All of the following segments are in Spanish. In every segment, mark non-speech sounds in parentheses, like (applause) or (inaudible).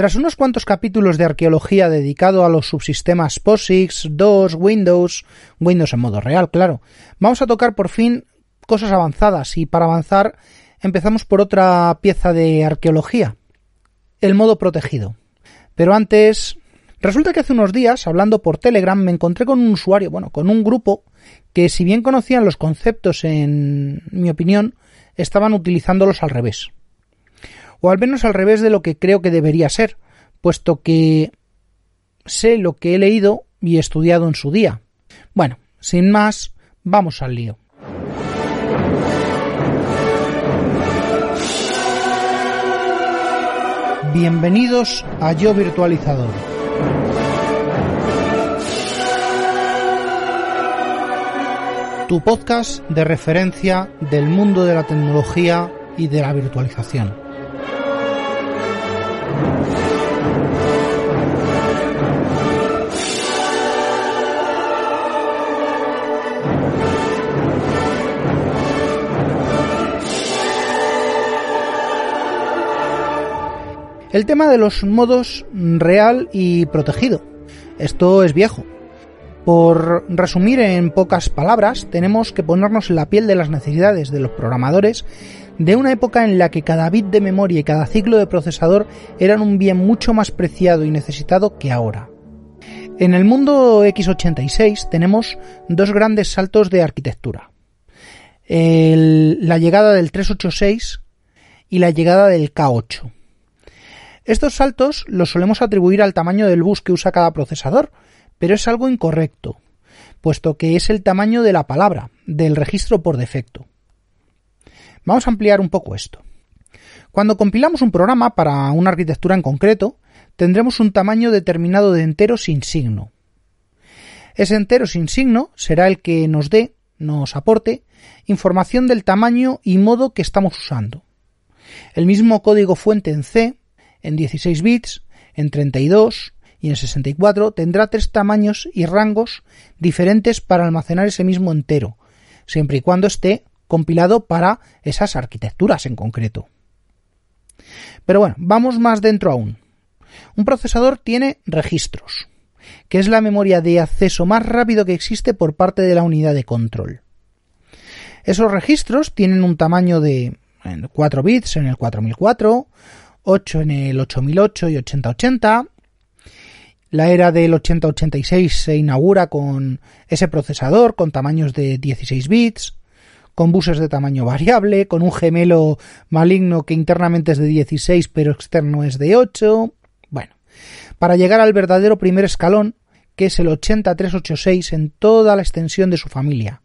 Tras unos cuantos capítulos de arqueología dedicado a los subsistemas POSIX, DOS, Windows, Windows en modo real, claro, vamos a tocar por fin cosas avanzadas y para avanzar empezamos por otra pieza de arqueología, el modo protegido. Pero antes, resulta que hace unos días, hablando por Telegram, me encontré con un usuario, bueno, con un grupo que si bien conocían los conceptos en mi opinión, estaban utilizándolos al revés. O al menos al revés de lo que creo que debería ser, puesto que sé lo que he leído y estudiado en su día. Bueno, sin más, vamos al lío. Bienvenidos a Yo Virtualizador. Tu podcast de referencia del mundo de la tecnología y de la virtualización. El tema de los modos real y protegido. Esto es viejo. Por resumir en pocas palabras, tenemos que ponernos en la piel de las necesidades de los programadores de una época en la que cada bit de memoria y cada ciclo de procesador eran un bien mucho más preciado y necesitado que ahora. En el mundo x86 tenemos dos grandes saltos de arquitectura. la llegada del 386 y la llegada del K8. Estos saltos los solemos atribuir al tamaño del bus que usa cada procesador, pero es algo incorrecto, puesto que es el tamaño de la palabra, del registro por defecto. Vamos a ampliar un poco esto. Cuando compilamos un programa para una arquitectura en concreto, tendremos un tamaño determinado de entero sin signo. Ese entero sin signo será el que nos dé, nos aporte, información del tamaño y modo que estamos usando. El mismo código fuente en C en 16 bits, en 32 y en 64 tendrá tres tamaños y rangos diferentes para almacenar ese mismo entero, siempre y cuando esté compilado para esas arquitecturas en concreto. Pero bueno, vamos más dentro aún. Un procesador tiene registros, que es la memoria de acceso más rápido que existe por parte de la unidad de control. Esos registros tienen un tamaño de 4 bits en el 4004, 8 en el 8008 y 8080. La era del 8086 se inaugura con ese procesador con tamaños de 16 bits, con buses de tamaño variable, con un gemelo maligno que internamente es de 16 pero externo es de 8. Bueno, para llegar al verdadero primer escalón, que es el 80386 en toda la extensión de su familia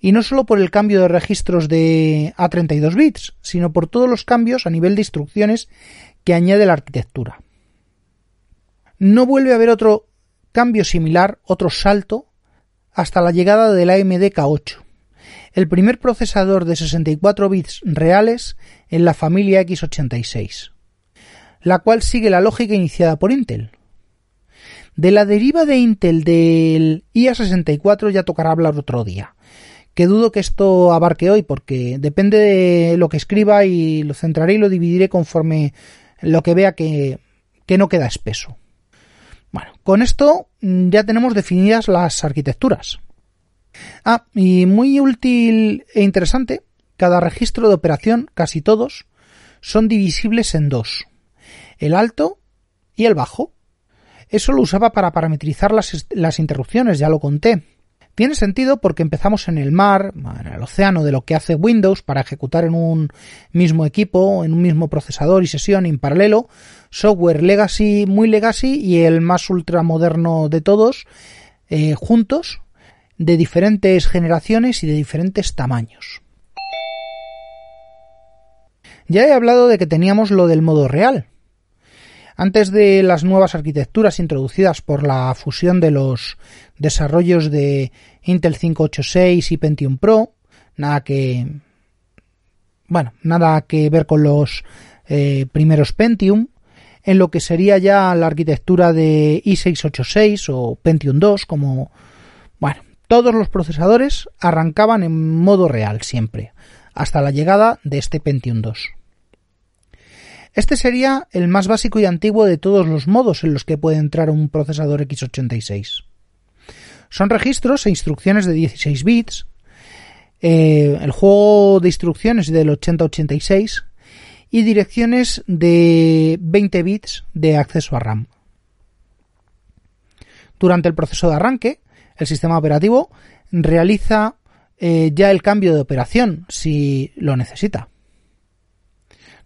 y no solo por el cambio de registros de a 32 bits, sino por todos los cambios a nivel de instrucciones que añade la arquitectura. No vuelve a haber otro cambio similar, otro salto, hasta la llegada del AMD K8, el primer procesador de 64 bits reales en la familia x86, la cual sigue la lógica iniciada por Intel. De la deriva de Intel del IA64 ya tocará hablar otro día que dudo que esto abarque hoy porque depende de lo que escriba y lo centraré y lo dividiré conforme lo que vea que, que no queda espeso. Bueno, con esto mm, ya tenemos definidas las arquitecturas. Ah, y muy útil e interesante, cada registro de operación, casi todos, son divisibles en dos. El alto y el bajo. Eso lo usaba para parametrizar las, las interrupciones, ya lo conté. Tiene sentido porque empezamos en el mar, en el océano de lo que hace Windows para ejecutar en un mismo equipo, en un mismo procesador y sesión en paralelo, software legacy, muy legacy y el más ultramoderno de todos, eh, juntos, de diferentes generaciones y de diferentes tamaños. Ya he hablado de que teníamos lo del modo real, antes de las nuevas arquitecturas introducidas por la fusión de los desarrollos de Intel 586 y Pentium Pro, nada que bueno, nada que ver con los eh, primeros Pentium, en lo que sería ya la arquitectura de i686 o Pentium 2, como bueno, todos los procesadores arrancaban en modo real siempre, hasta la llegada de este Pentium 2. Este sería el más básico y antiguo de todos los modos en los que puede entrar un procesador x86. Son registros e instrucciones de 16 bits. Eh, el juego de instrucciones del 8086 y direcciones de 20 bits de acceso a RAM. Durante el proceso de arranque, el sistema operativo realiza eh, ya el cambio de operación si lo necesita.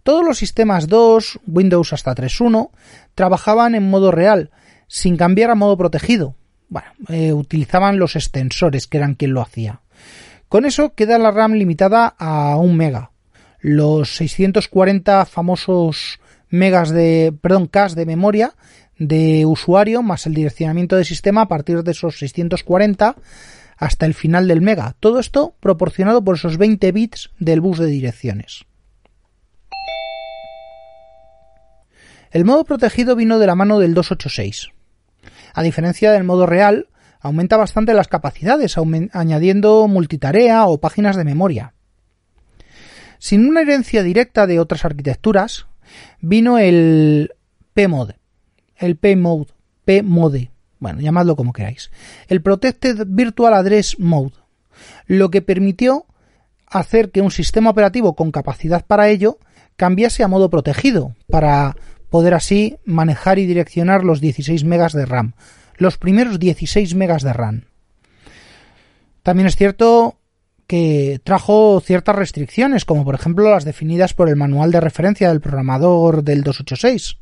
Todos los sistemas 2, Windows hasta 3.1, trabajaban en modo real, sin cambiar a modo protegido. Bueno, eh, utilizaban los extensores, que eran quien lo hacía. Con eso queda la RAM limitada a 1 mega. Los 640 famosos megas de, perdón, K de memoria de usuario más el direccionamiento de sistema a partir de esos 640 hasta el final del mega. Todo esto proporcionado por esos 20 bits del bus de direcciones. El modo protegido vino de la mano del 286. A diferencia del modo real, aumenta bastante las capacidades, añadiendo multitarea o páginas de memoria. Sin una herencia directa de otras arquitecturas, vino el PMOD, el PMOD, PMODE, bueno, llamadlo como queráis, el Protected Virtual Address Mode, lo que permitió hacer que un sistema operativo con capacidad para ello cambiase a modo protegido, para poder así manejar y direccionar los 16 megas de RAM, los primeros 16 megas de RAM. También es cierto que trajo ciertas restricciones, como por ejemplo las definidas por el manual de referencia del programador del 286.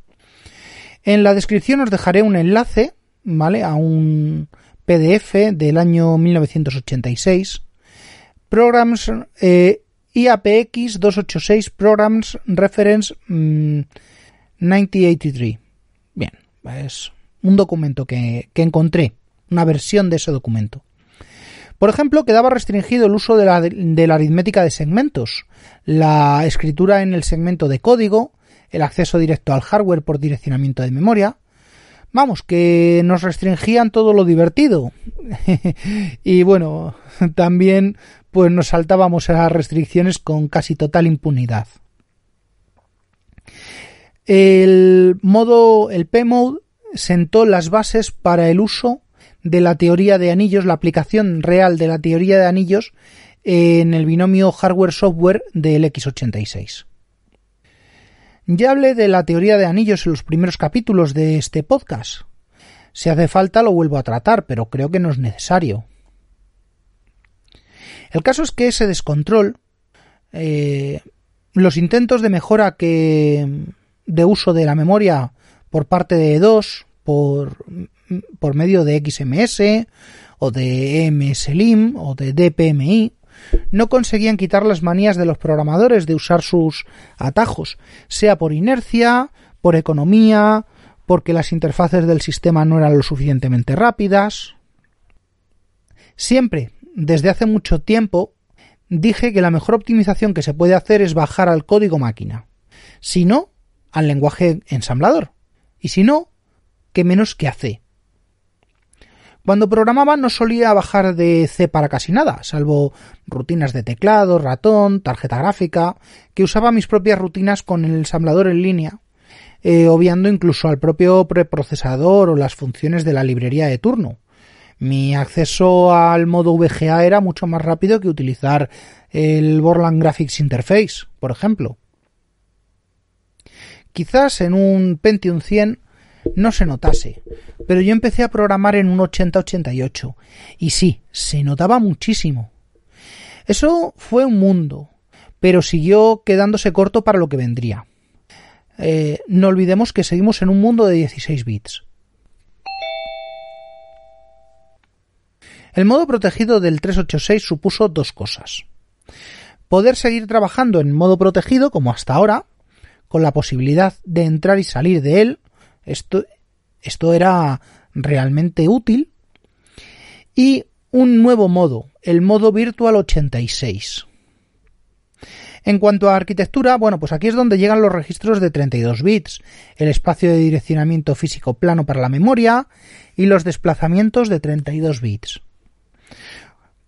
En la descripción os dejaré un enlace, ¿vale? A un PDF del año 1986. Programs eh, IAPX 286 Programs Reference mm, 1983. Bien, es un documento que, que encontré, una versión de ese documento. Por ejemplo, quedaba restringido el uso de la, de la, aritmética de segmentos, la escritura en el segmento de código, el acceso directo al hardware por direccionamiento de memoria. Vamos, que nos restringían todo lo divertido. (laughs) y bueno, también pues nos saltábamos a las restricciones con casi total impunidad. El modo, el P-Mode sentó las bases para el uso de la teoría de anillos, la aplicación real de la teoría de anillos en el binomio hardware-software del x86. Ya hablé de la teoría de anillos en los primeros capítulos de este podcast. Si hace falta lo vuelvo a tratar, pero creo que no es necesario. El caso es que ese descontrol, eh, los intentos de mejora que de uso de la memoria por parte de E2, por, por medio de XMS o de MSLIM o de DPMI, no conseguían quitar las manías de los programadores de usar sus atajos, sea por inercia, por economía, porque las interfaces del sistema no eran lo suficientemente rápidas. Siempre, desde hace mucho tiempo, dije que la mejor optimización que se puede hacer es bajar al código máquina. Si no, al lenguaje ensamblador. Y si no, ¿qué menos que a C. Cuando programaba no solía bajar de C para casi nada, salvo rutinas de teclado, ratón, tarjeta gráfica, que usaba mis propias rutinas con el ensamblador en línea, eh, obviando incluso al propio preprocesador o las funciones de la librería de turno. Mi acceso al modo VGA era mucho más rápido que utilizar el Borland Graphics Interface, por ejemplo. Quizás en un Pentium 100 no se notase, pero yo empecé a programar en un 80-88 y sí, se notaba muchísimo. Eso fue un mundo, pero siguió quedándose corto para lo que vendría. Eh, no olvidemos que seguimos en un mundo de 16 bits. El modo protegido del 386 supuso dos cosas. Poder seguir trabajando en modo protegido como hasta ahora, con la posibilidad de entrar y salir de él. Esto, esto era realmente útil. Y un nuevo modo, el modo Virtual 86. En cuanto a arquitectura, bueno, pues aquí es donde llegan los registros de 32 bits, el espacio de direccionamiento físico plano para la memoria y los desplazamientos de 32 bits.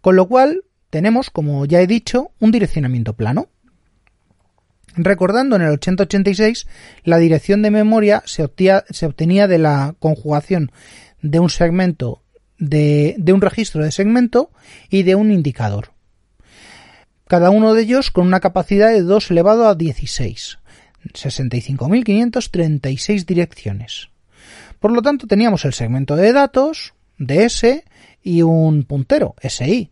Con lo cual, tenemos, como ya he dicho, un direccionamiento plano. Recordando en el 8086, la dirección de memoria se obtenía, de la conjugación de un segmento de, un registro de segmento y de un indicador. Cada uno de ellos con una capacidad de 2 elevado a 16. 65.536 direcciones. Por lo tanto, teníamos el segmento de datos, DS, y un puntero, SI.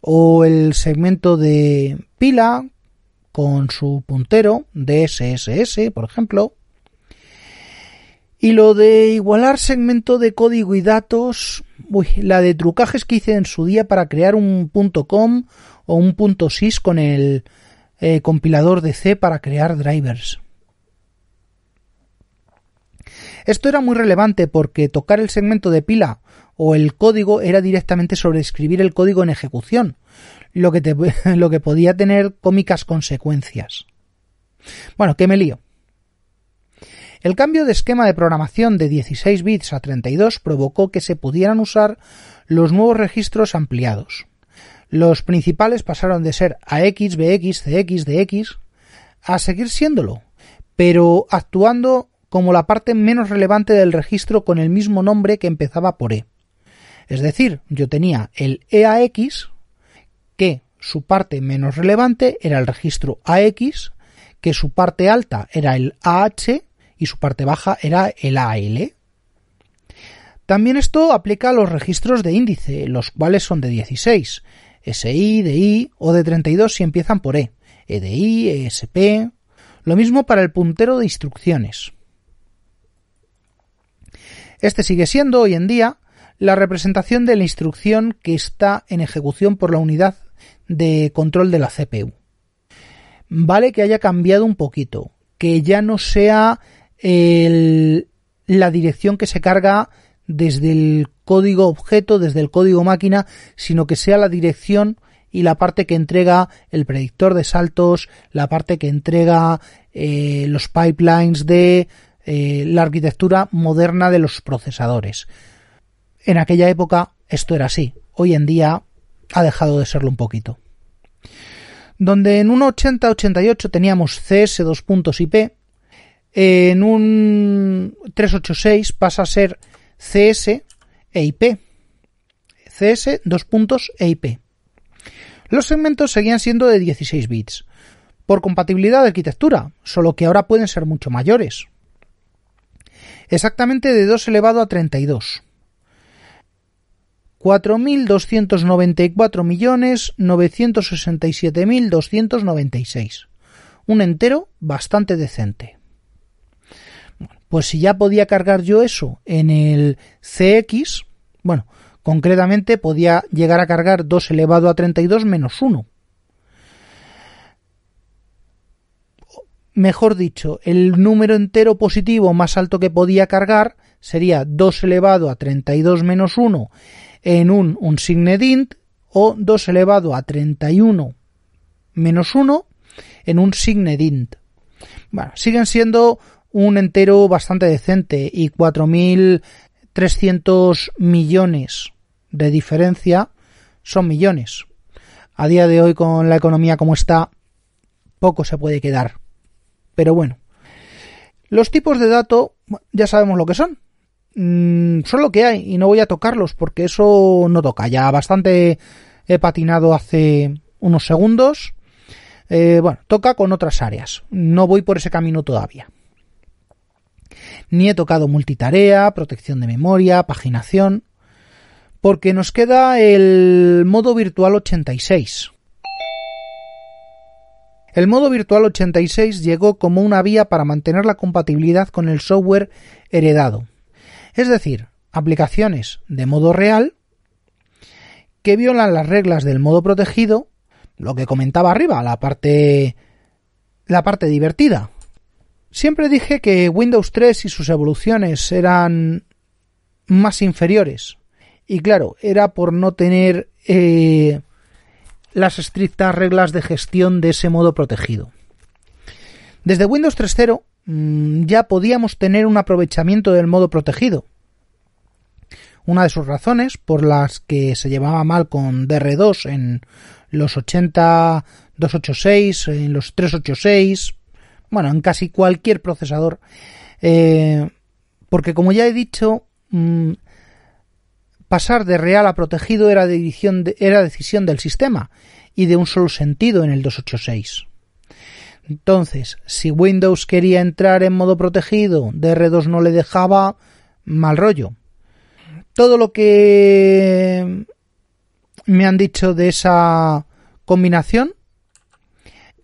O el segmento de pila con su puntero, DSSS, por ejemplo. Y lo de igualar segmento de código y datos, uy, la de trucajes que hice en su día para crear un .com o un .sys con el eh, compilador de C para crear drivers. Esto era muy relevante porque tocar el segmento de pila o el código era directamente sobreescribir el código en ejecución, lo que, (laughs) lo que podía tener cómicas consecuencias. Bueno, que me lío. El cambio de esquema de programación de 16 bits a 32 provocó que se pudieran usar los nuevos registros ampliados. Los principales pasaron de ser AX, BX, CX, DX a seguir siéndolo, pero actuando como la parte menos relevante del registro con el mismo nombre que empezaba por E. Es decir, yo tenía el EAX, que su parte menos relevante era el registro AX, que su parte alta era el AH y su parte baja era el AL. También esto aplica a los registros de índice, los cuales son de 16, SI, DI o de 32 si empiezan por E, EDI, ESP. Lo mismo para el puntero de instrucciones. Este sigue siendo hoy en día la representación de la instrucción que está en ejecución por la unidad de control de la CPU. Vale que haya cambiado un poquito, que ya no sea la dirección que se carga desde el código objeto, desde el código máquina, sino que sea la dirección y la parte que entrega el predictor de saltos, la parte que entrega eh, los pipelines de eh, la arquitectura moderna de los procesadores. En aquella época esto era así, hoy en día ha dejado de serlo un poquito. Donde en un 8088 teníamos CS 2 puntos IP, en un 386 pasa a ser CS e IP. CS 2 puntos e IP. Los segmentos seguían siendo de 16 bits, por compatibilidad de arquitectura, solo que ahora pueden ser mucho mayores exactamente de 2 elevado a 32. 4.294.967.296. Un entero bastante decente. Pues si ya podía cargar yo eso en el CX, bueno, concretamente podía llegar a cargar 2 elevado a 32 menos 1. Mejor dicho, el número entero positivo más alto que podía cargar sería 2 elevado a 32 menos 1 en un, un int o 2 elevado a 31 menos 1 en un int. Bueno, siguen siendo un entero bastante decente y 4.300 millones de diferencia son millones. A día de hoy con la economía como está, poco se puede quedar. Pero bueno. Los tipos de dato ya sabemos lo que son. Mm, son lo que hay y no voy a tocarlos porque eso no toca. Ya bastante he patinado hace unos segundos. Eh, bueno, toca con otras áreas. No voy por ese camino todavía. Ni he tocado multitarea, protección de memoria, paginación. Porque nos queda el modo virtual 86. El modo virtual 86 llegó como una vía para mantener la compatibilidad con el software heredado, es decir, aplicaciones de modo real que violan las reglas del modo protegido, lo que comentaba arriba, la parte la parte divertida. Siempre dije que Windows 3 y sus evoluciones eran más inferiores. Y claro, era por no tener eh, las estrictas reglas de gestión de ese modo protegido. Desde Windows 3.0 mm, ya podíamos tener un aprovechamiento del modo protegido. Una de sus razones por las que se llevaba mal con DR2 en los 80 286, en los 386, bueno, en casi cualquier procesador, eh, porque como ya he dicho, mm, pasar de real a protegido era, decisión del sistema y de un solo sentido en el 286. Entonces, si Windows quería entrar en modo protegido, DR2 no le dejaba mal rollo. Todo lo que me han dicho de esa combinación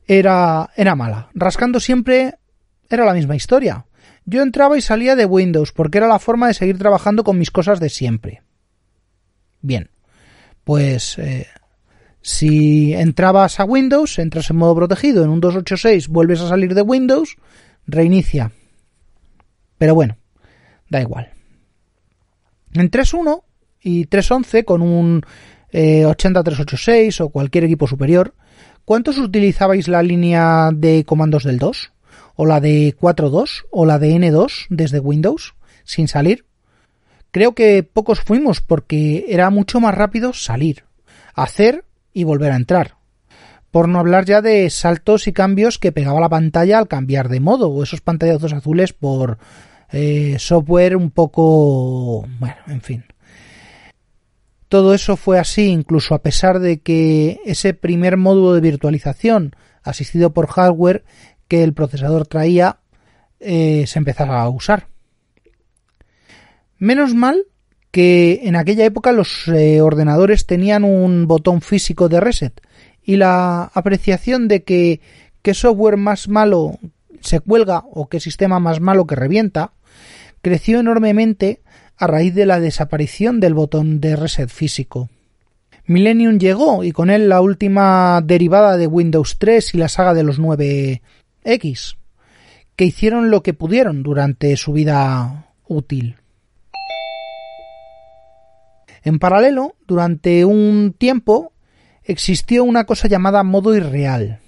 era, era mala. Rascando siempre era la misma historia. Yo entraba y salía de Windows porque era la forma de seguir trabajando con mis cosas de siempre. Bien, pues eh, si entrabas a Windows, entras en modo protegido, en un 286 vuelves a salir de Windows, reinicia. Pero bueno, da igual. En 3.1 y 3.11 con un 80386 eh, o cualquier equipo superior, ¿cuántos utilizabais la línea de comandos del 2? ¿O la de 4.2? ¿O la de N2 desde Windows? Sin salir. Creo que pocos fuimos porque era mucho más rápido salir, hacer y volver a entrar. Por no hablar ya de saltos y cambios que pegaba la pantalla al cambiar de modo, o esos pantallazos azules por eh, software un poco... bueno, en fin. Todo eso fue así incluso a pesar de que ese primer módulo de virtualización asistido por hardware que el procesador traía eh, se empezara a usar. Menos mal que en aquella época los eh, ordenadores tenían un botón físico de reset y la apreciación de que qué software más malo se cuelga o qué sistema más malo que revienta creció enormemente a raíz de la desaparición del botón de reset físico. Millennium llegó y con él la última derivada de Windows 3 y la saga de los 9X, que hicieron lo que pudieron durante su vida útil. En paralelo, durante un tiempo, existió una cosa llamada modo irreal.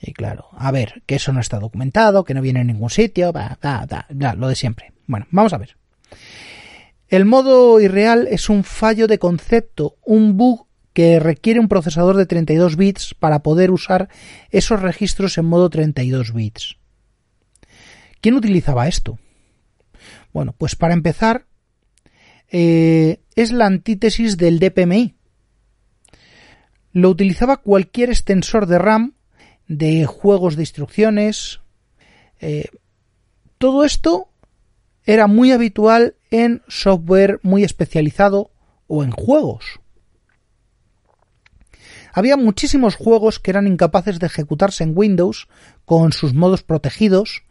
Y claro, a ver, que eso no está documentado, que no viene en ningún sitio, lo de siempre. Bueno, vamos a ver. El modo irreal es un fallo de concepto, un bug que requiere un procesador de 32 bits para poder usar esos registros en modo 32 bits. ¿Quién utilizaba esto? Bueno, pues para empezar, eh, es la antítesis del DPMI. Lo utilizaba cualquier extensor de RAM, de juegos de instrucciones. Eh, todo esto era muy habitual en software muy especializado o en juegos. Había muchísimos juegos que eran incapaces de ejecutarse en Windows con sus modos protegidos,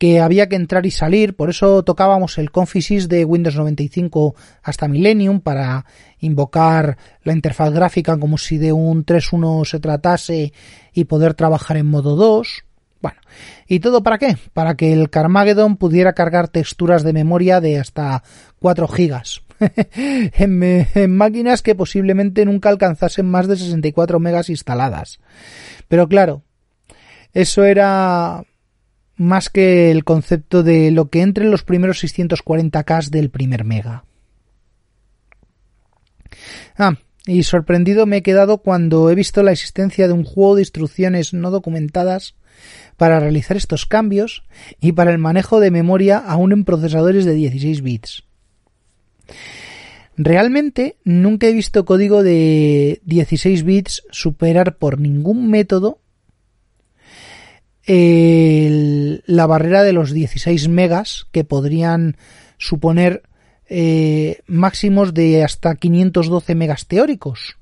que había que entrar y salir, por eso tocábamos el Confisys de Windows 95 hasta Millennium para invocar la interfaz gráfica como si de un 3.1 se tratase y poder trabajar en modo 2. Bueno, ¿y todo para qué? Para que el Carmageddon pudiera cargar texturas de memoria de hasta 4 gigas. (laughs) en, en, máquinas que posiblemente nunca alcanzasen más de 64 megas instaladas. Pero claro, eso era más que el concepto de lo que entre en los primeros 640K del primer mega. Ah, y sorprendido me he quedado cuando he visto la existencia de un juego de instrucciones no documentadas para realizar estos cambios y para el manejo de memoria aún en procesadores de 16 bits. Realmente nunca he visto código de 16 bits superar por ningún método la barrera de los 16 megas que podrían suponer eh, máximos de hasta 512 megas teóricos,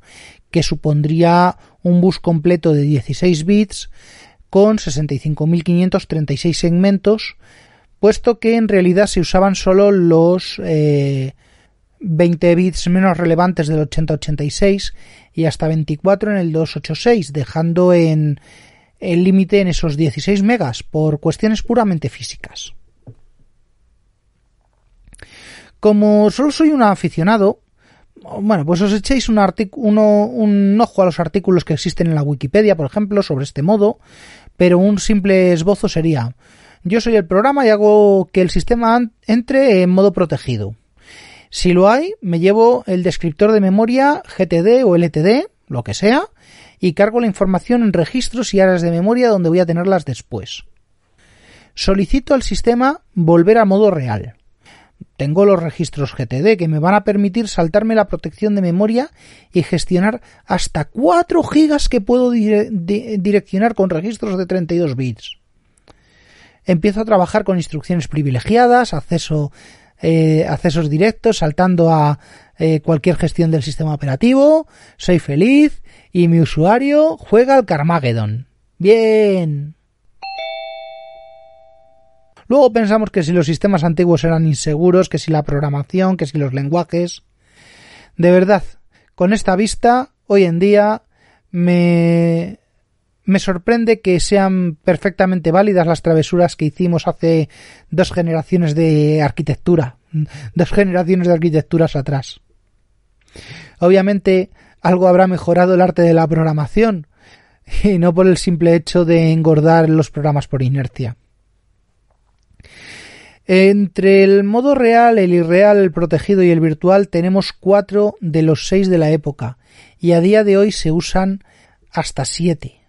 que supondría un bus completo de 16 bits con 65.536 segmentos, puesto que en realidad se usaban solo los 20 eh, bits menos relevantes del 8086 y hasta 24 en el 286, dejando en el límite en esos 16 megas por cuestiones puramente físicas. Como solo soy un aficionado, bueno, pues os echéis un, un ojo a los artículos que existen en la Wikipedia, por ejemplo, sobre este modo, pero un simple esbozo sería, yo soy el programa y hago que el sistema entre en modo protegido. Si lo hay, me llevo el descriptor de memoria GTD o LTD, lo que sea, y cargo la información en registros y áreas de memoria donde voy a tenerlas después. Solicito al sistema volver a modo real. Tengo los registros GTD que me van a permitir saltarme la protección de memoria y gestionar hasta 4 gigas que puedo direccionar con registros de 32 bits. Empiezo a trabajar con instrucciones privilegiadas, acceso, eh, accesos directos, saltando a eh, cualquier gestión del sistema operativo. Soy feliz y mi usuario juega al Carmageddon. Bien. Luego pensamos que si los sistemas antiguos eran inseguros, que si la programación, que si los lenguajes. De verdad, con esta vista, hoy en día me, me sorprende que sean perfectamente válidas las travesuras que hicimos hace dos generaciones de arquitectura, dos generaciones de arquitecturas atrás. Obviamente algo habrá mejorado el arte de la programación y no por el simple hecho de engordar los programas por inercia. Entre el modo real, el irreal, el protegido y el virtual tenemos cuatro de los seis de la época y a día de hoy se usan hasta siete.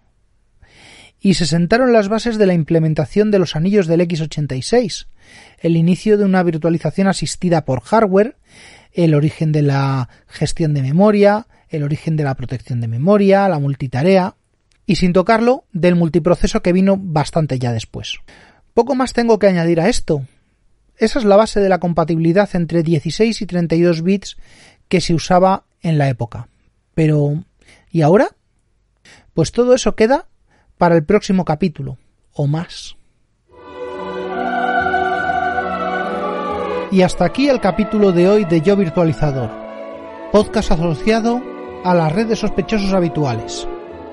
Y se sentaron las bases de la implementación de los anillos del x86, el inicio de una virtualización asistida por hardware, el origen de la gestión de memoria, el origen de la protección de memoria, la multitarea, y sin tocarlo, del multiproceso que vino bastante ya después. Poco más tengo que añadir a esto, esa es la base de la compatibilidad entre 16 y 32 bits que se usaba en la época. Pero, ¿y ahora? Pues todo eso queda para el próximo capítulo, o más. Y hasta aquí el capítulo de hoy de Yo Virtualizador, podcast asociado a la red de sospechosos habituales.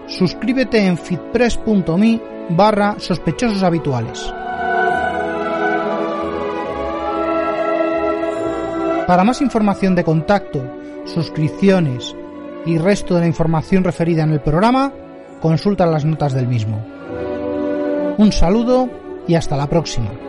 Suscríbete en fitpress.me barra sospechosos habituales. Para más información de contacto, suscripciones y resto de la información referida en el programa, consulta las notas del mismo. Un saludo y hasta la próxima.